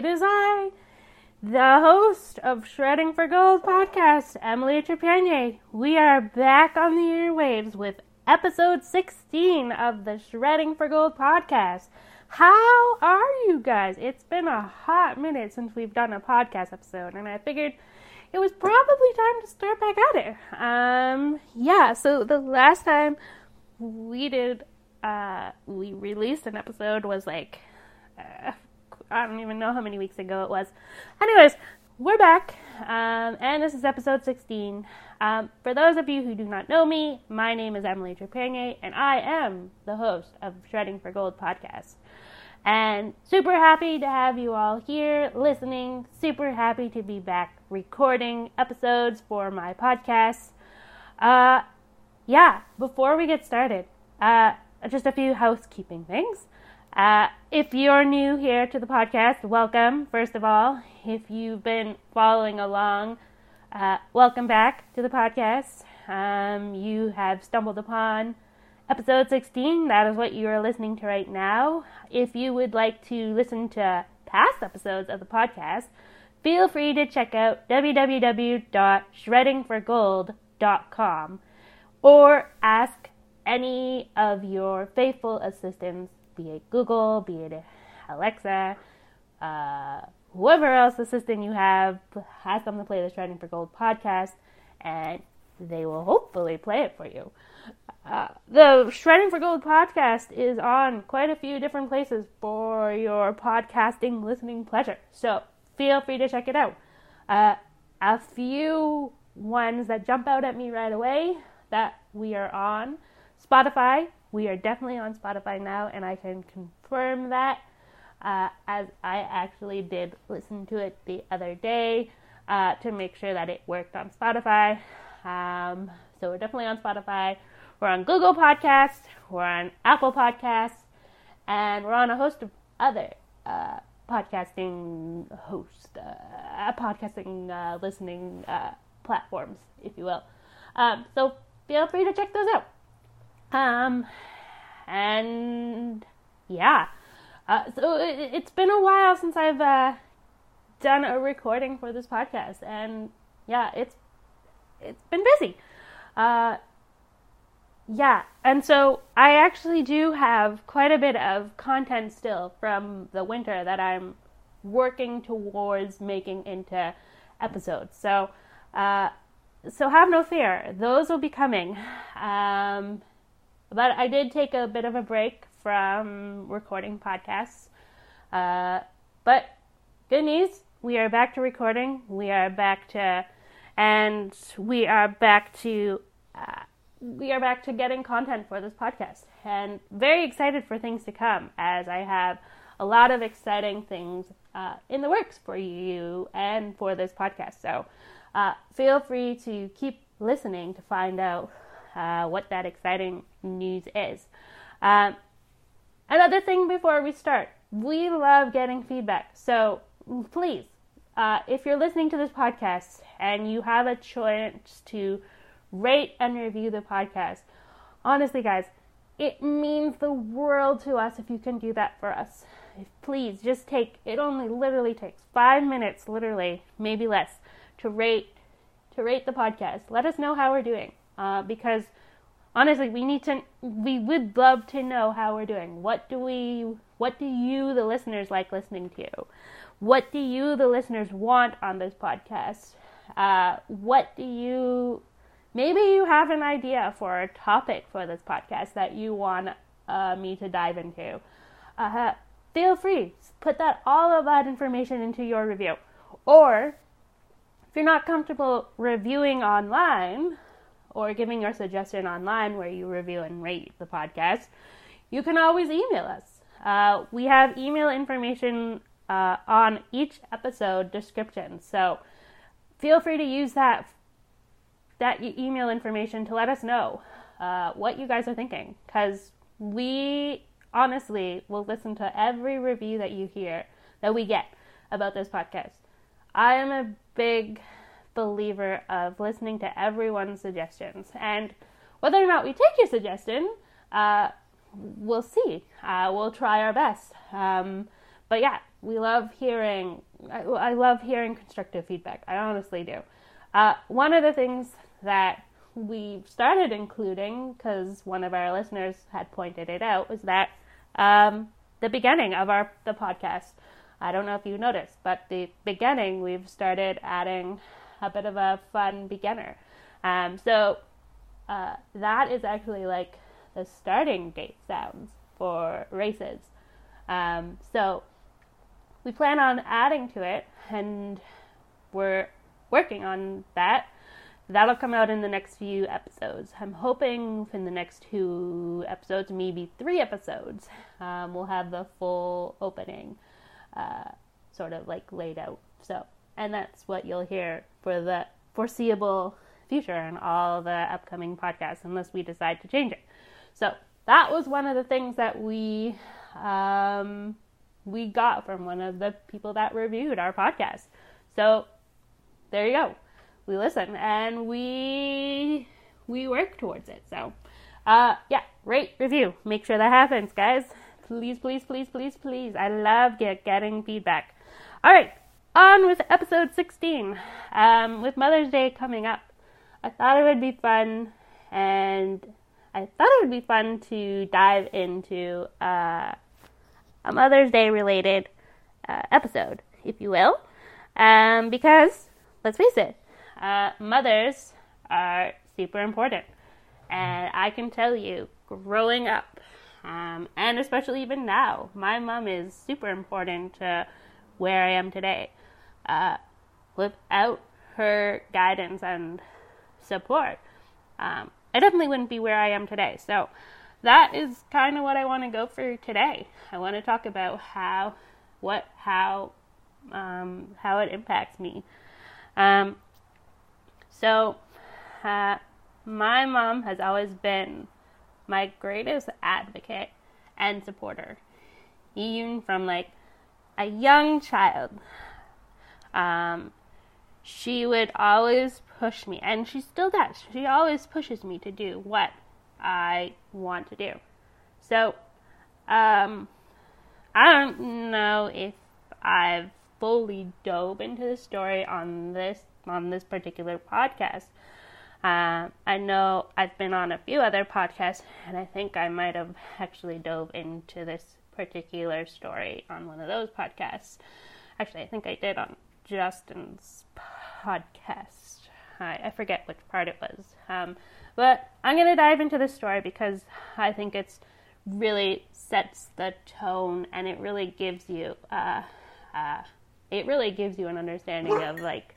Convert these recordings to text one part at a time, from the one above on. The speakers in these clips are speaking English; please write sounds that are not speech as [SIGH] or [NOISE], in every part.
It is I, the host of Shredding for Gold podcast, Emily Trepanier. We are back on the airwaves with episode 16 of the Shredding for Gold podcast. How are you guys? It's been a hot minute since we've done a podcast episode, and I figured it was probably time to start back at it. Um, yeah, so the last time we did uh, we released an episode was like uh, I don't even know how many weeks ago it was. Anyways, we're back, um, and this is episode 16. Um, for those of you who do not know me, my name is Emily Trepanier, and I am the host of Shredding for Gold podcast. And super happy to have you all here listening. Super happy to be back recording episodes for my podcast. Uh, yeah, before we get started, uh, just a few housekeeping things. Uh, if you're new here to the podcast, welcome, first of all. If you've been following along, uh, welcome back to the podcast. Um, you have stumbled upon episode 16. That is what you are listening to right now. If you would like to listen to past episodes of the podcast, feel free to check out www.shreddingforgold.com or ask any of your faithful assistants, be it Google, be it Alexa, uh, whoever else assistant you have, ask them to play the Shredding for Gold podcast, and they will hopefully play it for you. Uh, the Shredding for Gold podcast is on quite a few different places for your podcasting listening pleasure. So feel free to check it out. Uh, a few ones that jump out at me right away that we are on Spotify. We are definitely on Spotify now, and I can confirm that uh, as I actually did listen to it the other day uh, to make sure that it worked on Spotify. Um, so we're definitely on Spotify. We're on Google Podcasts. We're on Apple Podcasts, and we're on a host of other uh, podcasting host, uh, podcasting uh, listening uh, platforms, if you will. Um, so feel free to check those out. Um, and yeah, uh, so it, has been a while since I've uh, done a recording for this podcast, and yeah, it's it's been busy. Uh, yeah, and so I actually do have quite a bit of content still from the winter that I'm working towards making into episodes. So, uh, so have no fear; those will be coming. Um, but I did take a bit of a break from recording podcasts. Uh, but good news, we are back to recording. We are back to, and we are back to, uh, we are back to getting content for this podcast. And very excited for things to come as I have a lot of exciting things uh, in the works for you and for this podcast. So uh, feel free to keep listening to find out uh, what that exciting news is. Um, another thing before we start, we love getting feedback. So please, uh, if you're listening to this podcast and you have a chance to rate and review the podcast, honestly, guys, it means the world to us if you can do that for us. Please just take it only literally takes five minutes, literally, maybe less, to rate to rate the podcast. Let us know how we're doing uh, because honestly, we need to. We would love to know how we're doing. What do we? What do you, the listeners, like listening to? What do you, the listeners, want on this podcast? Uh, what do you? Maybe you have an idea for a topic for this podcast that you want uh, me to dive into. Uh, feel free put that all of that information into your review, or if you're not comfortable reviewing online, or giving your suggestion online where you review and rate the podcast, you can always email us. Uh, we have email information uh, on each episode description, so feel free to use that that email information to let us know uh, what you guys are thinking, because we honestly will listen to every review that you hear that we get about this podcast. I am a big believer of listening to everyone's suggestions. And whether or not we take your suggestion, uh, we'll see. Uh, we'll try our best. Um, but yeah, we love hearing. I, I, love hearing constructive feedback. I honestly do. Uh, one of the things that we started including, because one of our listeners had pointed it out, was that um, the beginning of our the podcast. I don't know if you noticed, but the beginning we've started adding a bit of a fun beginner. Um, so uh, that is actually like the starting gate sounds for races. Um, so we plan on adding to it, and we're working on that. That'll come out in the next few episodes. I'm hoping in the next two episodes, maybe three episodes, um, we'll have the full opening uh, sort of like laid out. So, and that's what you'll hear for the foreseeable future and all the upcoming podcasts, unless we decide to change it. So that was one of the things that we um, we got from one of the people that reviewed our podcast. So there you go. We listen and we we work towards it. So uh, yeah, rate, review. Make sure that happens, guys. Please, please, please, please, please. I love get, getting feedback. All right, on with episode 16. Um, with Mother's Day coming up, I thought it would be fun and I thought it would be fun to dive into uh, a Mother's Day related uh, episode, if you will, um, because let's face it, uh, mothers are super important. And I can tell you, growing up, um, and especially even now, my mom is super important to where I am today. Uh, without her guidance and support, um, I definitely wouldn't be where I am today. So that is kind of what I want to go for today. I want to talk about how, what, how, um, how it impacts me. Um, so, uh, my mom has always been my greatest advocate and supporter, even from like a young child. Um, she would always push me, and she still does. She always pushes me to do what I want to do. So, um, I don't know if I've fully dove into the story on this on this particular podcast. Uh, I know I've been on a few other podcasts, and I think I might have actually dove into this particular story on one of those podcasts. Actually, I think I did on Justin's podcast. I, I forget which part it was. Um, but I'm going to dive into this story because I think it's really sets the tone and it really gives you uh, uh, it really gives you an understanding of like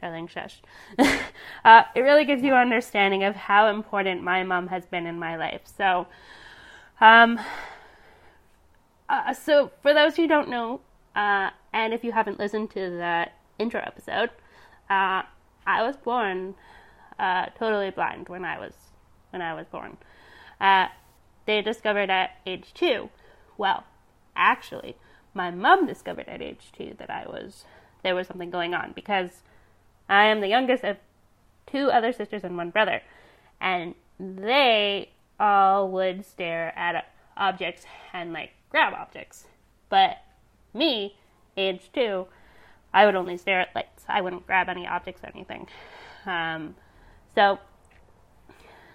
darling shush [LAUGHS] uh, it really gives you an understanding of how important my mom has been in my life so um, uh, so for those who don't know uh, and if you haven't listened to the intro episode uh, i was born uh, totally blind when I was when I was born. Uh, they discovered at age two. Well, actually, my mom discovered at age two that I was there was something going on because I am the youngest of two other sisters and one brother, and they all would stare at objects and like grab objects, but me, age two, I would only stare at lights. I wouldn't grab any objects or anything. Um, so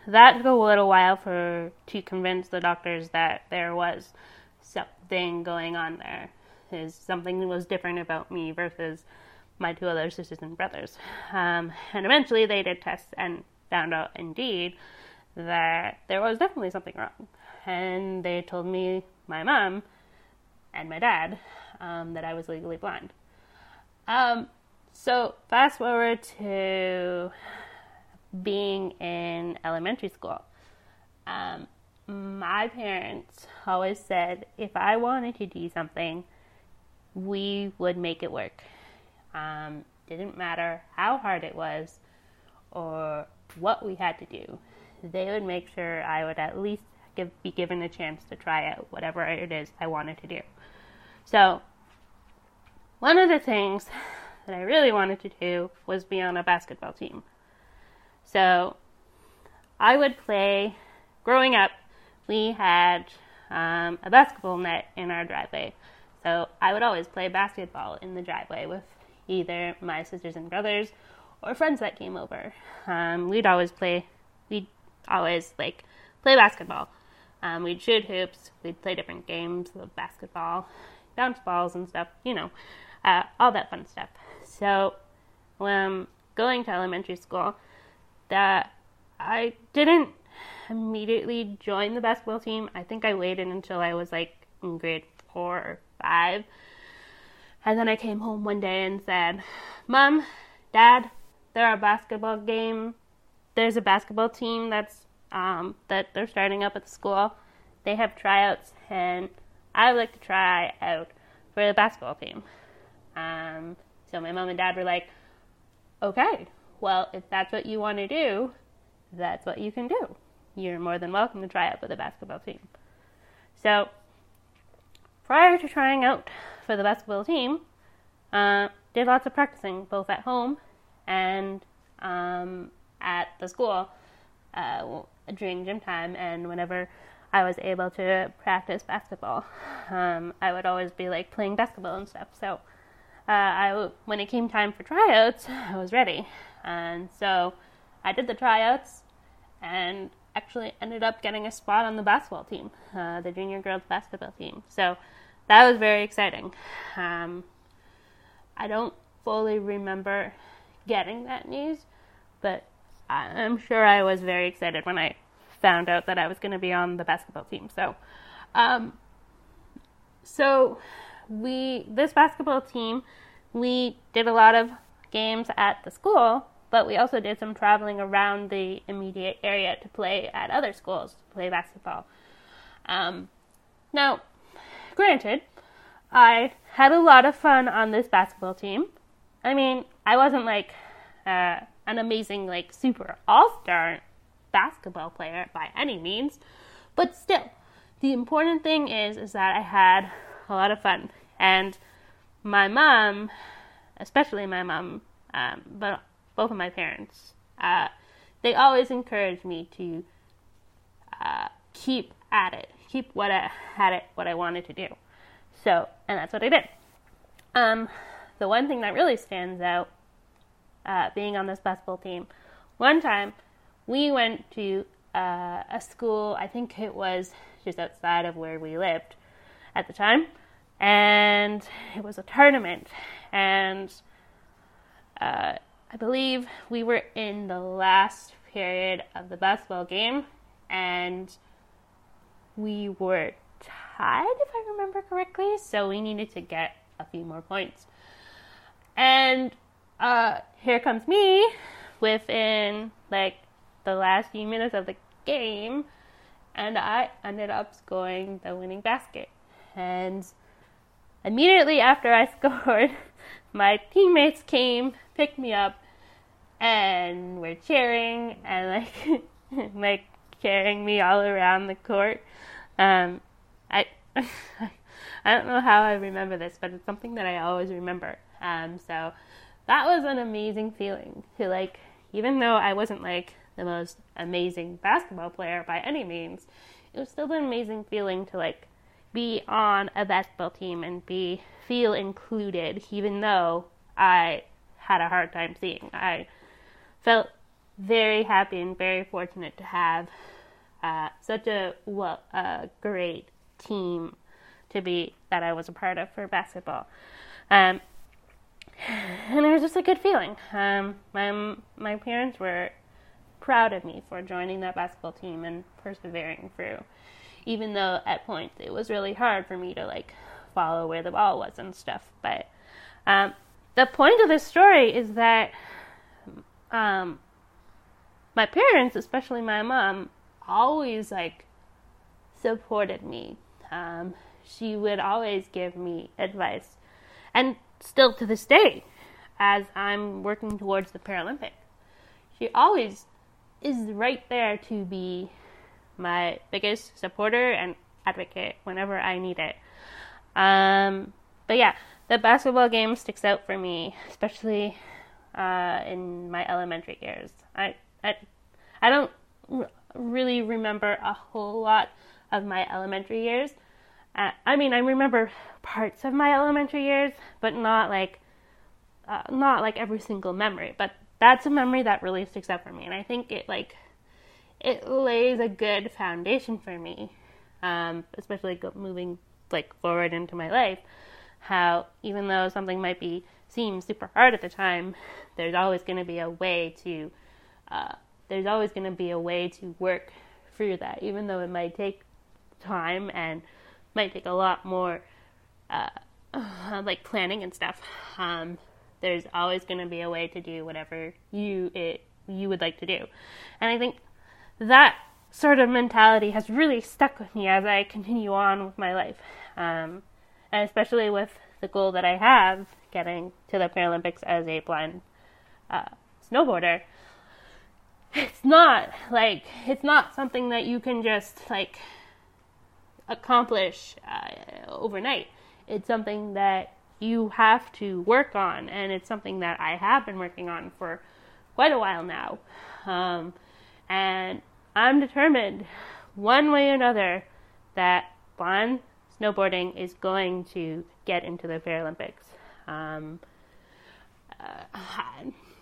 that took a little while for to convince the doctors that there was something going on there. Is something was different about me versus my two other sisters and brothers. Um, and eventually they did tests and found out indeed that there was definitely something wrong. And they told me, my mom, and my dad, um, that I was legally blind. Um, so fast forward to being in elementary school. Um, my parents always said if I wanted to do something, we would make it work. Um, didn't matter how hard it was or what we had to do. They would make sure I would at least give, be given a chance to try out whatever it is I wanted to do. So, one of the things that I really wanted to do was be on a basketball team. So I would play, growing up, we had um, a basketball net in our driveway. So I would always play basketball in the driveway with either my sisters and brothers or friends that came over. Um, we'd always play, we'd always like play basketball. Um, we'd shoot hoops, we'd play different games basketball, bounce balls and stuff, you know, uh, all that fun stuff. So when going to elementary school, that I didn't immediately join the basketball team. I think I waited until I was like in grade four or five. And then I came home one day and said, Mom, Dad, there are basketball game. There's a basketball team that's um, that they're starting up at the school. They have tryouts, and I would like to try out for the basketball team. Um, so my mom and dad were like, okay, well, if that's what you want to do, that's what you can do. You're more than welcome to try out for the basketball team. So, prior to trying out for the basketball team, uh, did lots of practicing both at home and um, at the school uh, during gym time and whenever I was able to practice basketball. Um, I would always be like playing basketball and stuff. So uh, I, when it came time for tryouts, [LAUGHS] I was ready. And so I did the tryouts and actually ended up getting a spot on the basketball team, uh, the junior girls basketball team. So that was very exciting. Um, I don't fully remember getting that news, but I'm sure I was very excited when I found out that I was going to be on the basketball team. So, um, so we this basketball team we did a lot of games at the school, but we also did some traveling around the immediate area to play at other schools to play basketball. Um, now, granted, I had a lot of fun on this basketball team. I mean, I wasn't like uh, an amazing, like, super all star basketball player by any means, but still, the important thing is is that I had a lot of fun, and my mom, especially my mom, um, but both of my parents, uh, they always encouraged me to uh, keep at it, keep what I had it, what I wanted to do. So, and that's what I did. Um, the one thing that really stands out, uh, being on this basketball team, one time we went to uh, a school. I think it was just outside of where we lived at the time, and it was a tournament. And uh, I believe we were in the last period of the basketball game, and we were tied, if I remember correctly. So we needed to get a few more points. And uh, here comes me within like the last few minutes of the game, and I ended up scoring the winning basket. And immediately after I [LAUGHS] scored, my teammates came, picked me up, and were cheering and like [LAUGHS] like carrying me all around the court. Um, I [LAUGHS] I don't know how I remember this, but it's something that I always remember. Um, so that was an amazing feeling to like, even though I wasn't like the most amazing basketball player by any means, it was still an amazing feeling to like be on a basketball team and be feel included, even though I had a hard time seeing. I felt very happy and very fortunate to have uh, such a well, a great team to be that I was a part of for basketball. Um, and it was just a good feeling. Um, my my parents were proud of me for joining that basketball team and persevering through, even though at points it was really hard for me to like follow where the ball was and stuff. But um, the point of this story is that um, my parents, especially my mom, always like supported me. Um, she would always give me advice, and still to this day, as I'm working towards the Paralympic, she always is right there to be my biggest supporter and advocate whenever I need it. Um, but yeah, the basketball game sticks out for me, especially uh, in my elementary years. I I, I don't r- really remember a whole lot of my elementary years. Uh, I mean, I remember parts of my elementary years, but not like uh, not like every single memory. But that's a memory that really sticks out for me, and I think it like it lays a good foundation for me, um, especially moving like forward into my life. How even though something might be seem super hard at the time, there's always going to be a way to uh, there's always going to be a way to work through that, even though it might take time and might take a lot more uh, [LAUGHS] like planning and stuff. Um, there's always going to be a way to do whatever you it you would like to do, and I think that sort of mentality has really stuck with me as I continue on with my life, um, and especially with the goal that I have getting to the Paralympics as a blind uh, snowboarder it's not like it's not something that you can just like accomplish uh, overnight. It's something that you have to work on, and it's something that I have been working on for quite a while now. Um, and I'm determined, one way or another, that blind snowboarding is going to get into the Paralympics. Um, uh,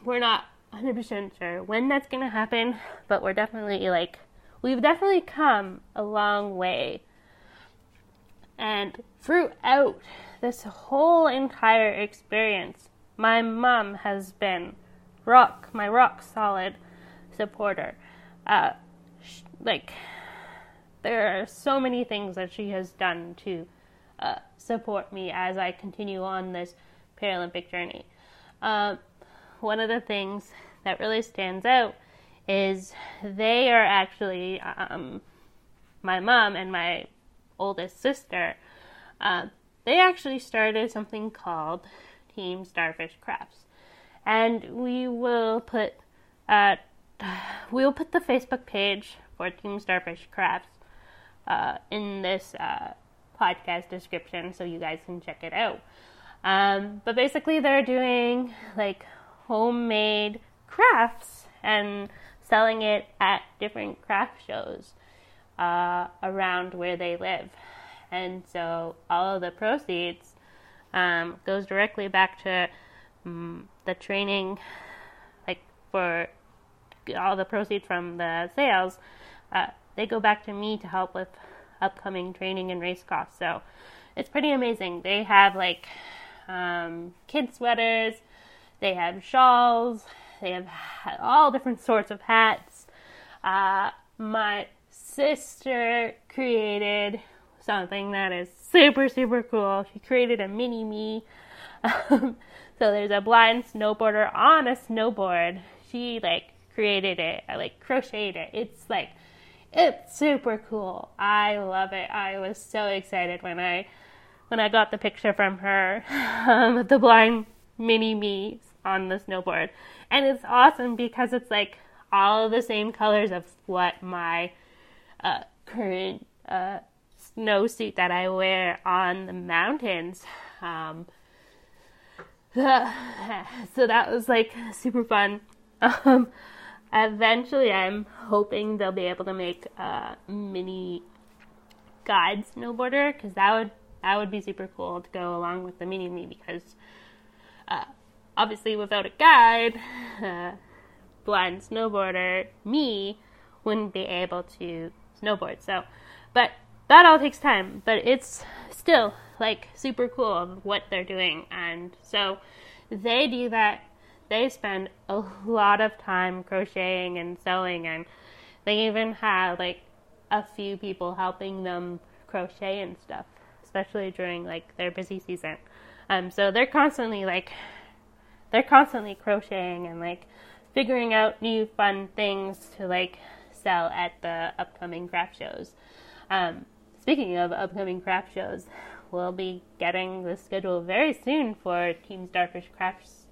we're not 100% sure when that's going to happen, but we're definitely like, we've definitely come a long way. And throughout this whole entire experience, my mom has been rock, my rock solid supporter. Uh, sh- like, there are so many things that she has done to uh, support me as I continue on this Paralympic journey. Uh, one of the things that really stands out is they are actually um, my mom and my oldest sister. Uh, they actually started something called Team Starfish Crafts, and we will put uh, [SIGHS] we'll put the Facebook page for Team Starfish Crafts uh, in this uh, podcast description so you guys can check it out. Um, but basically, they're doing like homemade crafts and selling it at different craft shows uh, around where they live. And so all of the proceeds um, goes directly back to um, the training, like for all the proceeds from the sales, uh, they go back to me to help with upcoming training and race costs. So it's pretty amazing. They have like um, kid sweaters, they have shawls, they have all different sorts of hats. Uh, my sister created something that is super, super cool. She created a mini me. Um, so there's a blind snowboarder on a snowboard. She like created it, I like crocheted it. It's like it's super cool. I love it. I was so excited when I when I got the picture from her um, the blind mini me on the snowboard. And it's awesome because it's like all the same colors of what my uh, current uh, snowsuit that I wear on the mountains. Um, [SIGHS] so that was like super fun. [LAUGHS] Um, eventually, I'm hoping they'll be able to make a mini guide snowboarder because that would that would be super cool to go along with the mini me because uh, obviously without a guide, [LAUGHS] uh, blind snowboarder me wouldn't be able to snowboard. So, but that all takes time, but it's still like super cool what they're doing. And so they do that. They spend a lot of time crocheting and sewing, and they even have like a few people helping them crochet and stuff, especially during like their busy season. Um, so they're constantly like they're constantly crocheting and like figuring out new fun things to like sell at the upcoming craft shows. Um, speaking of upcoming craft shows, we'll be getting the schedule very soon for Team Starfish Crafts.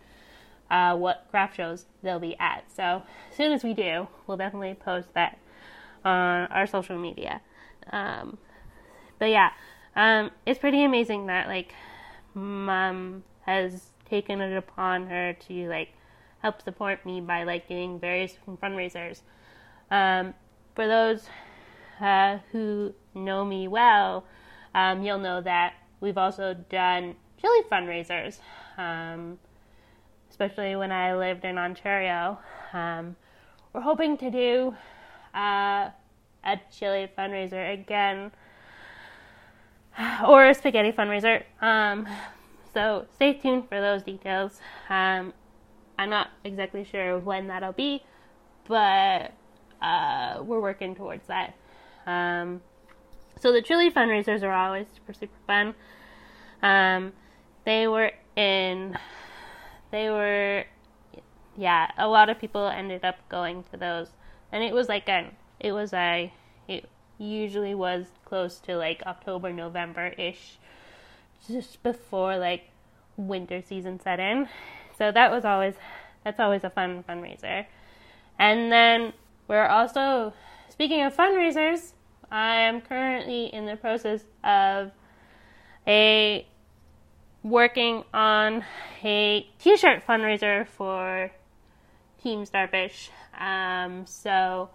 Uh, what craft shows they'll be at. So as soon as we do, we'll definitely post that on our social media. Um, but yeah, um, it's pretty amazing that like mom has taken it upon her to like help support me by like doing various fundraisers. Um, for those uh, who know me well, um, you'll know that we've also done chili fundraisers, um, especially when I lived in Ontario. Um, we're hoping to do uh, a chili fundraiser again, [SIGHS] or a spaghetti fundraiser. Um, so stay tuned for those details. Um, I'm not exactly sure when that'll be, but uh, we're working towards that. Um, so the chili fundraisers are always super super fun. Um, they were in, they were, yeah, a lot of people ended up going to those, and it was like an, it was a, it usually was close to like October November ish, just before like winter season set in. So that was always, that's always a fun fundraiser. And then we're also, speaking of fundraisers, I am currently in the process of a working on a t-shirt fundraiser for Team Starfish. Um, so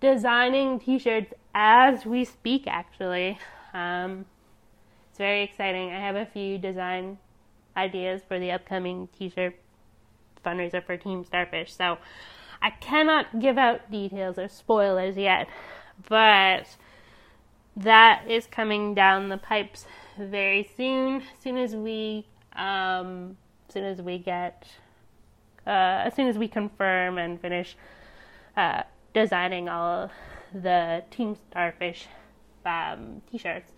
designing t-shirts as we speak actually. Um, it's very exciting. I have a few design ideas for the upcoming t-shirt fundraiser for Team Starfish. So I cannot give out details or spoilers yet, but that is coming down the pipes very soon. As soon as we, um, soon as we get, uh, as soon as we confirm and finish uh, designing all the Team Starfish um, t-shirts.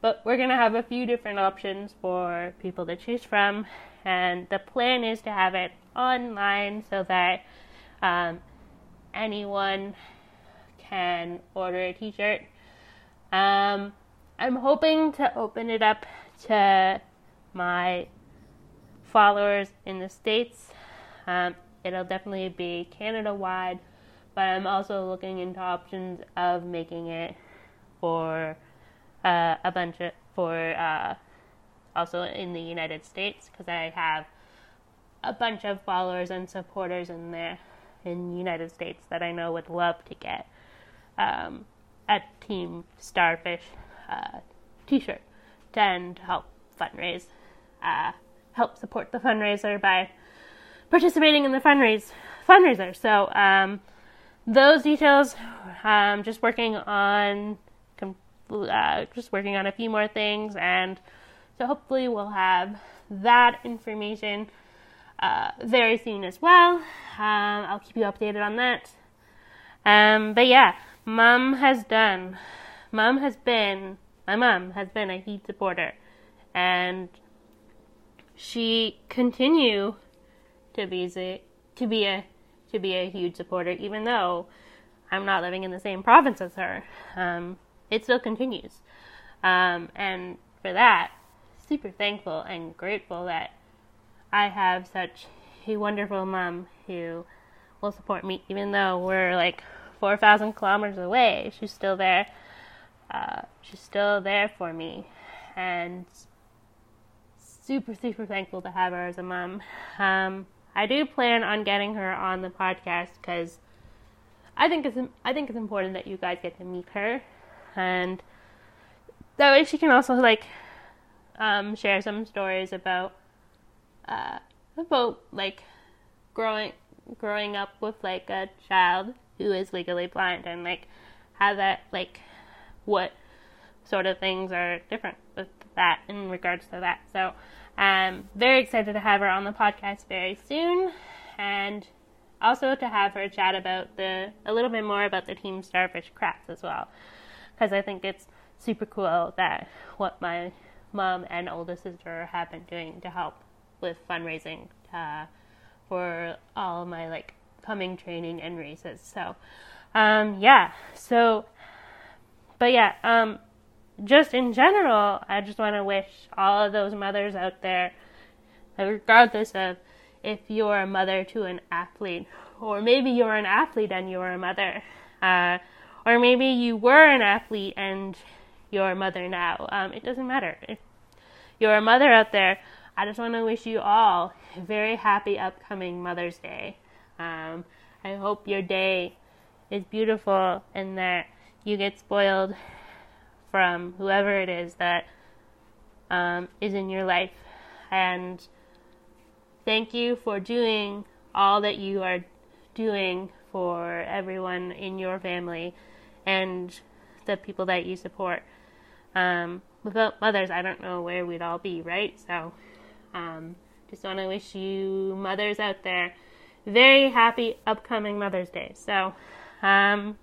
But we're gonna have a few different options for people to choose from, and the plan is to have it online so that um, anyone can order a t-shirt. Um, I'm hoping to open it up to my followers in the States. Um, it'll definitely be Canada wide, but I'm also looking into options of making it for uh, a bunch of, for uh, also in the United States because I have a bunch of followers and supporters in there in the United States that I know would love to get um, a Team Starfish uh, T-shirt to help fundraise, uh, help support the fundraiser by participating in the fundraise fundraiser. So um, those details, um, just working on, uh, just working on a few more things, and so hopefully we'll have that information uh, very soon as well. Um, I'll keep you updated on that. Um, but yeah, mom has done, mom has been, my mom has been a huge supporter, and she continue to be to be a to be a huge supporter, even though I'm not living in the same province as her. Um, it still continues, um, and for that, super thankful and grateful that I have such a wonderful mom who will support me, even though we're like 4,000 kilometers away. She's still there. Uh, she's still there for me. And super, super thankful to have her as a mom. Um, I do plan on getting her on the podcast because I think it's I think it's important that you guys get to meet her, and that way she can also like um, share some stories about uh, about like growing growing up with like a child who is legally blind and like how that like what sort of things are different with that in regards to that. So I'm very excited to have her on the podcast very soon and also to have her chat about the a little bit more about the team starfish crafts as well because I think it's super cool that what my mom and older sister have been doing to help with fundraising uh, for all my like coming training and races. So, um, yeah. So, but yeah, um, just in general, I just want to wish all of those mothers out there, regardless of if you're a mother to an athlete, or maybe you're an athlete and you're a mother, uh, or maybe you were an athlete and you're a mother now. Um, it doesn't matter. If you're a mother out there, I just want to wish you all a very happy upcoming Mother's Day. Um, I hope your day is beautiful and that you get spoiled from whoever it is that um, is in your life. And thank you for doing all that you are doing for everyone in your family and the people that you support. Um, without mothers, I don't know where we'd all be, right? So, um, just want to wish you mothers out there very happy upcoming Mother's Day. So, um,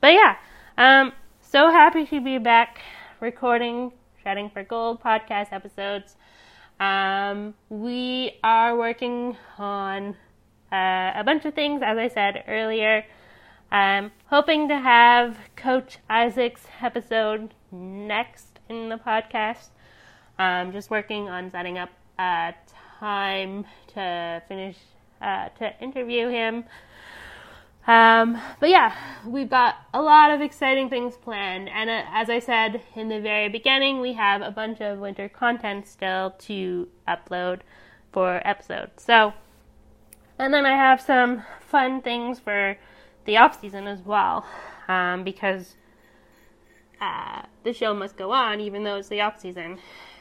but yeah, um, so happy to be back recording Shredding for Gold podcast episodes. Um, we are working on uh, a bunch of things, as I said earlier. I'm hoping to have Coach Isaac's episode next in the podcast. I'm just working on setting up a time to finish uh, to interview him. Um, but yeah, we've got a lot of exciting things planned, and uh, as I said in the very beginning, we have a bunch of winter content still to upload for episodes. So, and then I have some fun things for the off season as well, um, because uh, the show must go on even though it's the off season,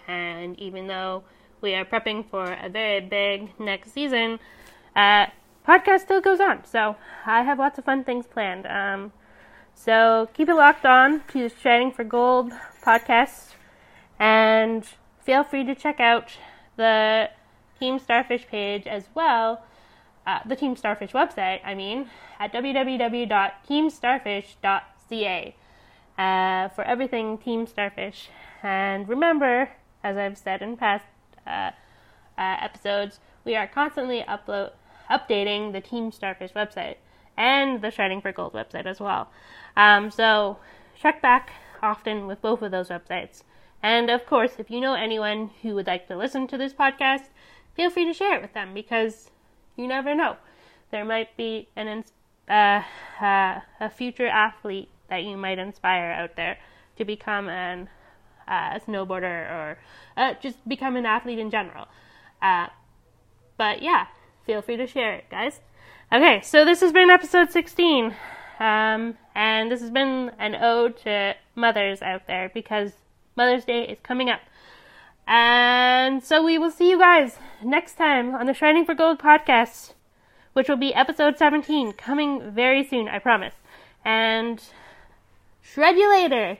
and even though we are prepping for a very big next season. Uh, podcast still goes on. So I have lots of fun things planned. Um, so keep it locked on to the Shredding for Gold podcast, and feel free to check out the Team Starfish page as well. Uh, the Team Starfish website, I mean, at www.teamstarfish.ca uh, for everything Team Starfish. And remember, as I've said in past uh, uh episodes, we are constantly upload updating the Team Starfish website and the Shredding for Gold website as well. Um, so check back often with both of those websites. And of course, if you know anyone who would like to listen to this podcast, feel free to share it with them because you never know. There might be an uh, uh, a future athlete that you might inspire out there to become an a snowboarder or uh, just become an athlete in general. Uh, but yeah, feel free to share it, guys. Okay, so this has been episode 16. Um, and this has been an ode to mothers out there because Mother's Day is coming up. And so we will see you guys next time on the Shredding for Gold podcast, which will be episode 17, coming very soon, I promise. And shred you later.